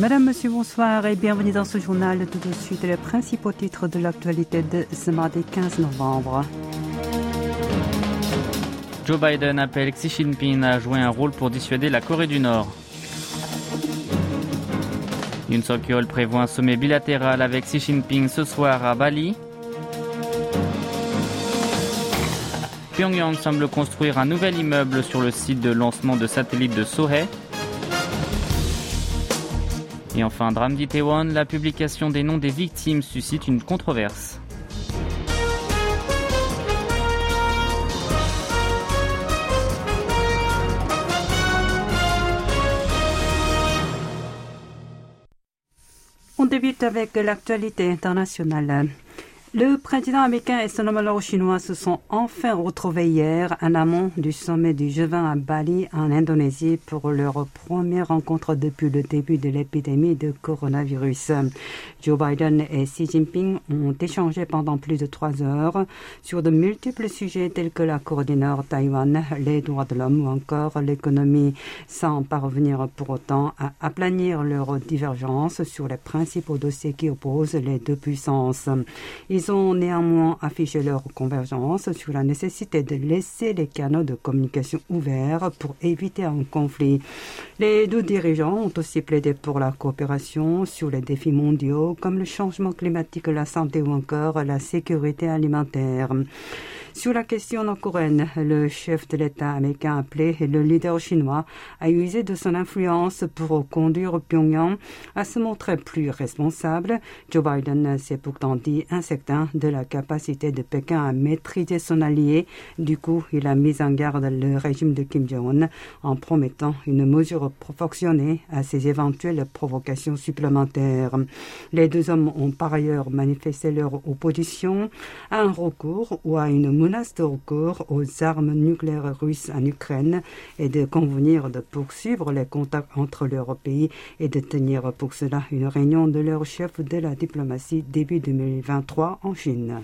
Madame, Monsieur, bonsoir et bienvenue dans ce journal. Tout de suite, les principaux titres de l'actualité de ce mardi 15 novembre. Joe Biden appelle Xi Jinping à jouer un rôle pour dissuader la Corée du Nord. Yoon Suk-yeol prévoit un sommet bilatéral avec Xi Jinping ce soir à Bali. Pyongyang semble construire un nouvel immeuble sur le site de lancement de satellites de Sohae. Et enfin, drame d'Itaewon, la publication des noms des victimes suscite une controverse. On débute avec l'actualité internationale. Le président américain et son homologue chinois se sont enfin retrouvés hier en amont du sommet du G20 à Bali en Indonésie pour leur première rencontre depuis le début de l'épidémie de coronavirus. Joe Biden et Xi Jinping ont échangé pendant plus de trois heures sur de multiples sujets tels que la Corée du Nord, Taïwan, les droits de l'homme ou encore l'économie, sans parvenir pour autant à aplanir leurs divergences sur les principaux dossiers qui opposent les deux puissances. Ont néanmoins affiché leur convergence sur la nécessité de laisser les canaux de communication ouverts pour éviter un conflit. Les deux dirigeants ont aussi plaidé pour la coopération sur les défis mondiaux comme le changement climatique, la santé ou encore la sécurité alimentaire. Sur la question nord-coréenne, le chef de l'État américain a appelé le leader chinois à user de son influence pour conduire Pyongyang à se montrer plus responsable. Joe Biden s'est pourtant dit incertain de la capacité de Pékin à maîtriser son allié. Du coup, il a mis en garde le régime de Kim Jong-un en promettant une mesure proportionnée à ses éventuelles provocations supplémentaires. Les deux hommes ont par ailleurs manifesté leur opposition à un recours ou à une menace de recours aux armes nucléaires russes en Ukraine et de convenir de poursuivre les contacts entre leurs pays et de tenir pour cela une réunion de leur chef de la diplomatie début 2023 en Chine.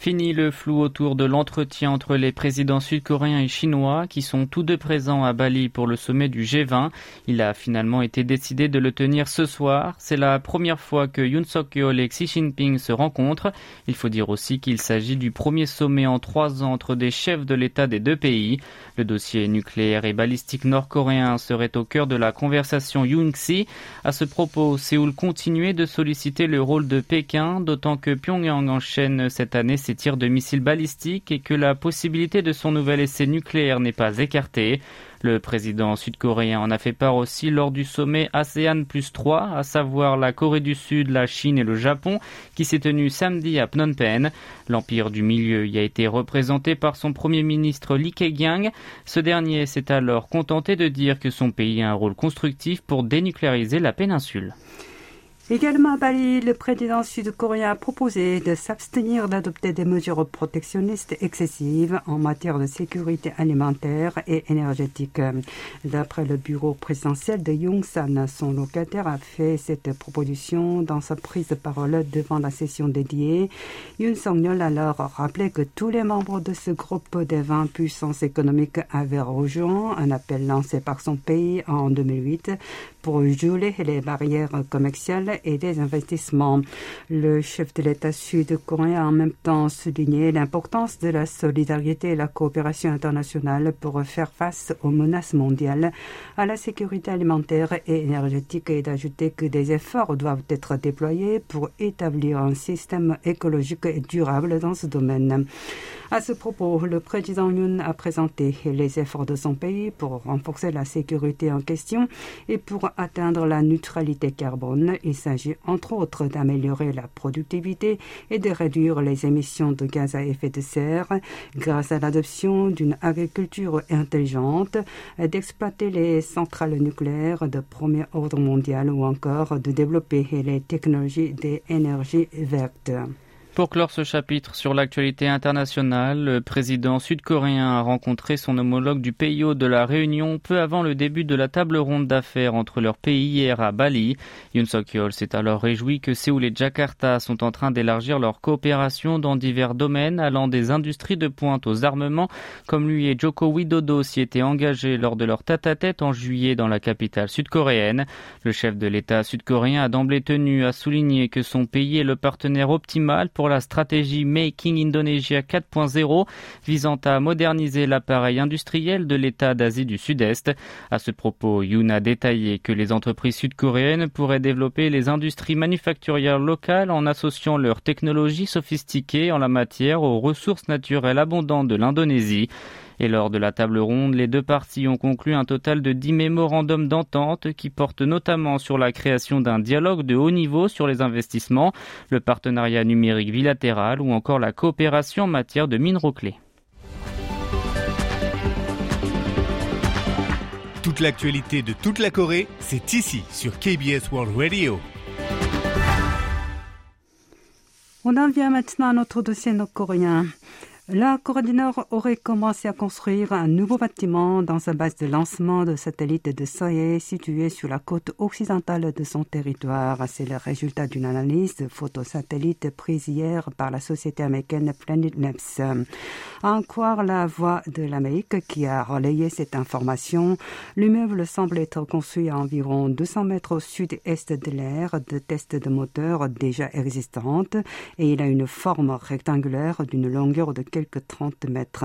Fini le flou autour de l'entretien entre les présidents sud-coréens et chinois qui sont tous deux présents à Bali pour le sommet du G20. Il a finalement été décidé de le tenir ce soir. C'est la première fois que Yoon Suk-yeol et Xi Jinping se rencontrent. Il faut dire aussi qu'il s'agit du premier sommet en trois ans entre des chefs de l'État des deux pays. Le dossier nucléaire et balistique nord-coréen serait au cœur de la conversation Yoon-Xi. À ce propos, Séoul continuait de solliciter le rôle de Pékin, d'autant que Pyongyang enchaîne cette année ses tirs de missiles balistiques et que la possibilité de son nouvel essai nucléaire n'est pas écartée. Le président sud-coréen en a fait part aussi lors du sommet ASEAN plus 3, à savoir la Corée du Sud, la Chine et le Japon, qui s'est tenu samedi à Phnom Penh. L'Empire du Milieu y a été représenté par son premier ministre Lee Keqiang. Ce dernier s'est alors contenté de dire que son pays a un rôle constructif pour dénucléariser la péninsule. Également à Bali, le président sud-coréen a proposé de s'abstenir d'adopter des mesures protectionnistes excessives en matière de sécurité alimentaire et énergétique. D'après le bureau présidentiel de Yongsan, son locataire a fait cette proposition dans sa prise de parole devant la session dédiée. Yoon Song-yeol alors rappelé que tous les membres de ce groupe des 20 puissances économiques avaient rejoint un appel lancé par son pays en 2008 pour geler les barrières commerciales et des investissements. Le chef de l'État sud-coréen a en même temps souligné l'importance de la solidarité et la coopération internationale pour faire face aux menaces mondiales à la sécurité alimentaire et énergétique et d'ajouter que des efforts doivent être déployés pour établir un système écologique et durable dans ce domaine. À ce propos, le président Yoon a présenté les efforts de son pays pour renforcer la sécurité en question et pour atteindre la neutralité carbone. S'agit entre autres d'améliorer la productivité et de réduire les émissions de gaz à effet de serre grâce à l'adoption d'une agriculture intelligente, d'exploiter les centrales nucléaires de premier ordre mondial ou encore de développer les technologies des énergies vertes. Pour clore ce chapitre sur l'actualité internationale, le président sud-coréen a rencontré son homologue du pays de la Réunion peu avant le début de la table ronde d'affaires entre leurs pays hier à Bali. Yoon Suk-yeol s'est alors réjoui que Séoul et Jakarta sont en train d'élargir leur coopération dans divers domaines allant des industries de pointe aux armements, comme lui et Joko Widodo s'y étaient engagés lors de leur tête-à-tête en juillet dans la capitale sud-coréenne. Le chef de l'État sud-coréen a d'emblée tenu à souligner que son pays est le partenaire optimal pour la stratégie Making Indonesia 4.0 visant à moderniser l'appareil industriel de l'État d'Asie du Sud-Est. À ce propos, Yoon a détaillé que les entreprises sud-coréennes pourraient développer les industries manufacturières locales en associant leurs technologies sophistiquées en la matière aux ressources naturelles abondantes de l'Indonésie. Et lors de la table ronde, les deux parties ont conclu un total de dix mémorandums d'entente qui portent notamment sur la création d'un dialogue de haut niveau sur les investissements, le partenariat numérique bilatéral ou encore la coopération en matière de minerais clés. Toute l'actualité de toute la Corée, c'est ici sur KBS World Radio. On en vient maintenant à notre dossier nord-coréen. La Corée du Nord aurait commencé à construire un nouveau bâtiment dans sa base de lancement de satellites de Soye située sur la côte occidentale de son territoire. C'est le résultat d'une analyse de photosatellites prise hier par la société américaine Planet Labs. En croire la voix de l'Amérique qui a relayé cette information, l'immeuble semble être construit à environ 200 mètres au sud-est de l'aire de tests de moteur déjà existantes et il a une forme rectangulaire d'une longueur de quelques 30 mètres.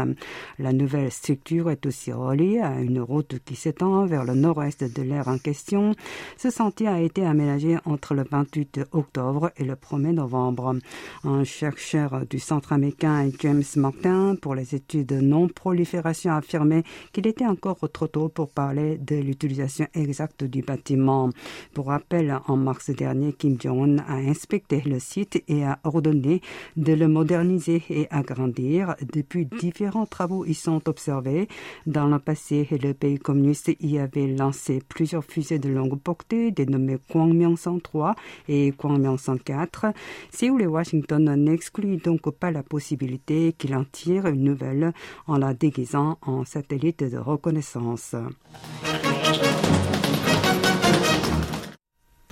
La nouvelle structure est aussi reliée à une route qui s'étend vers le nord-est de l'aire en question. Ce sentier a été aménagé entre le 28 octobre et le 1er novembre. Un chercheur du centre américain James Martin pour les études de non-prolifération a affirmé qu'il était encore trop tôt pour parler de l'utilisation exacte du bâtiment. Pour rappel, en mars dernier, Kim Jong-un a inspecté le site et a ordonné de le moderniser et agrandir depuis, différents travaux y sont observés. Dans le passé, le pays communiste y avait lancé plusieurs fusées de longue portée, dénommées Kwangmyong 103 et Kwangmyong 104. Séoul et Washington n'excluent donc pas la possibilité qu'il en tire une nouvelle en la déguisant en satellite de reconnaissance.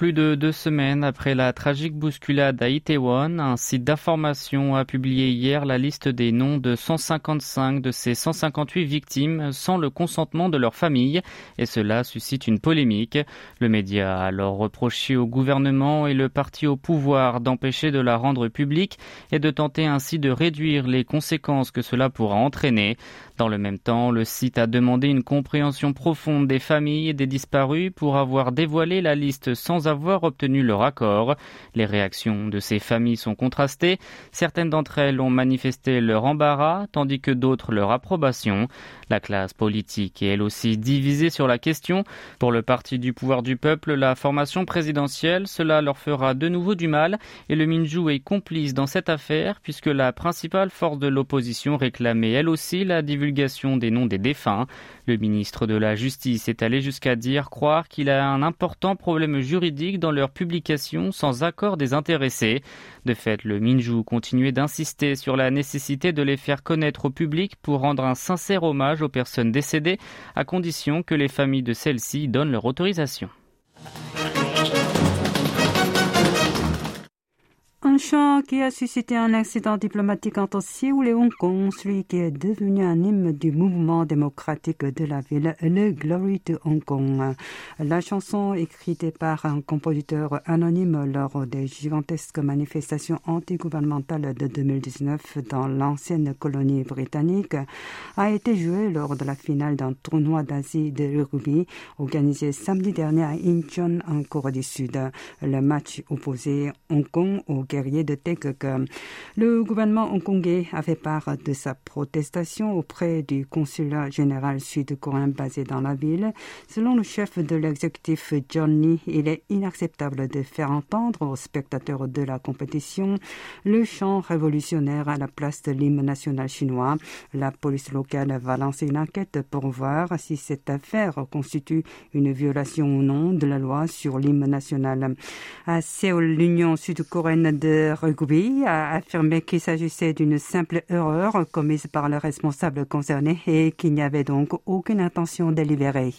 Plus de deux semaines après la tragique bousculade à Itaewon, un site d'information a publié hier la liste des noms de 155 de ces 158 victimes sans le consentement de leur famille, et cela suscite une polémique. Le média a alors reproché au gouvernement et le parti au pouvoir d'empêcher de la rendre publique et de tenter ainsi de réduire les conséquences que cela pourra entraîner. Dans le même temps, le site a demandé une compréhension profonde des familles et des disparus pour avoir dévoilé la liste sans avoir obtenu leur accord. Les réactions de ces familles sont contrastées. Certaines d'entre elles ont manifesté leur embarras, tandis que d'autres leur approbation. La classe politique est elle aussi divisée sur la question. Pour le parti du pouvoir du peuple, la formation présidentielle, cela leur fera de nouveau du mal et le Minju est complice dans cette affaire puisque la principale force de l'opposition réclamait elle aussi la divulgation des noms des défunts. Le ministre de la Justice est allé jusqu'à dire croire qu'il a un important problème juridique dans leur publication sans accord des intéressés. De fait, le Minju continuait d'insister sur la nécessité de les faire connaître au public pour rendre un sincère hommage aux personnes décédées, à condition que les familles de celles-ci donnent leur autorisation. Chant qui a suscité un accident diplomatique entre Séoul et Hong Kong, celui qui est devenu un hymne du mouvement démocratique de la ville, le Glory to Hong Kong. La chanson, écrite par un compositeur anonyme lors des gigantesques manifestations antigouvernementales de 2019 dans l'ancienne colonie britannique, a été jouée lors de la finale d'un tournoi d'Asie de rugby organisé samedi dernier à Incheon en Corée du Sud. Le match opposé Hong Kong au de. Le gouvernement hongkongais a fait part de sa protestation auprès du consulat général sud-coréen basé dans la ville. Selon le chef de l'exécutif John Lee, il est inacceptable de faire entendre aux spectateurs de la compétition le chant révolutionnaire à la place de l'hymne national chinois. La police locale va lancer une enquête pour voir si cette affaire constitue une violation ou non de la loi sur l'hymne national. À Séoul, l'Union sud-coréenne de rugby a affirmé qu'il s'agissait d'une simple erreur commise par le responsable concerné et qu'il n'y avait donc aucune intention délibérée.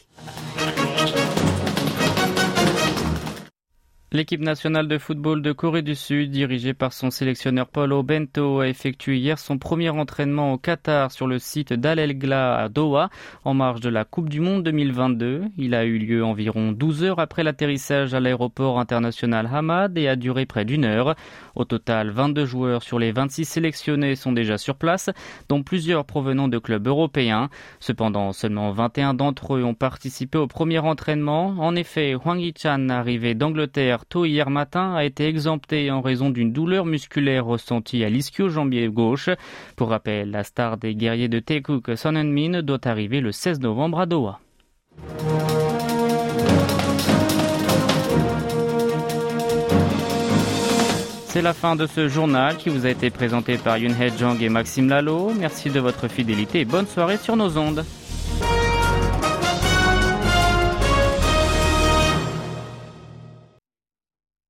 L'équipe nationale de football de Corée du Sud, dirigée par son sélectionneur Paulo Bento, a effectué hier son premier entraînement au Qatar sur le site d'Al à Doha, en marge de la Coupe du Monde 2022. Il a eu lieu environ 12 heures après l'atterrissage à l'aéroport international Hamad et a duré près d'une heure. Au total, 22 joueurs sur les 26 sélectionnés sont déjà sur place, dont plusieurs provenant de clubs européens. Cependant, seulement 21 d'entre eux ont participé au premier entraînement. En effet, Hwang Yi-chan, arrivé d'Angleterre, hier matin a été exempté en raison d'une douleur musculaire ressentie à l'ischio-jambier gauche. Pour rappel, la star des guerriers de Taekwook, Son Min, doit arriver le 16 novembre à Doha. C'est la fin de ce journal qui vous a été présenté par Yun He Jong et Maxime Lalo. Merci de votre fidélité et bonne soirée sur nos ondes.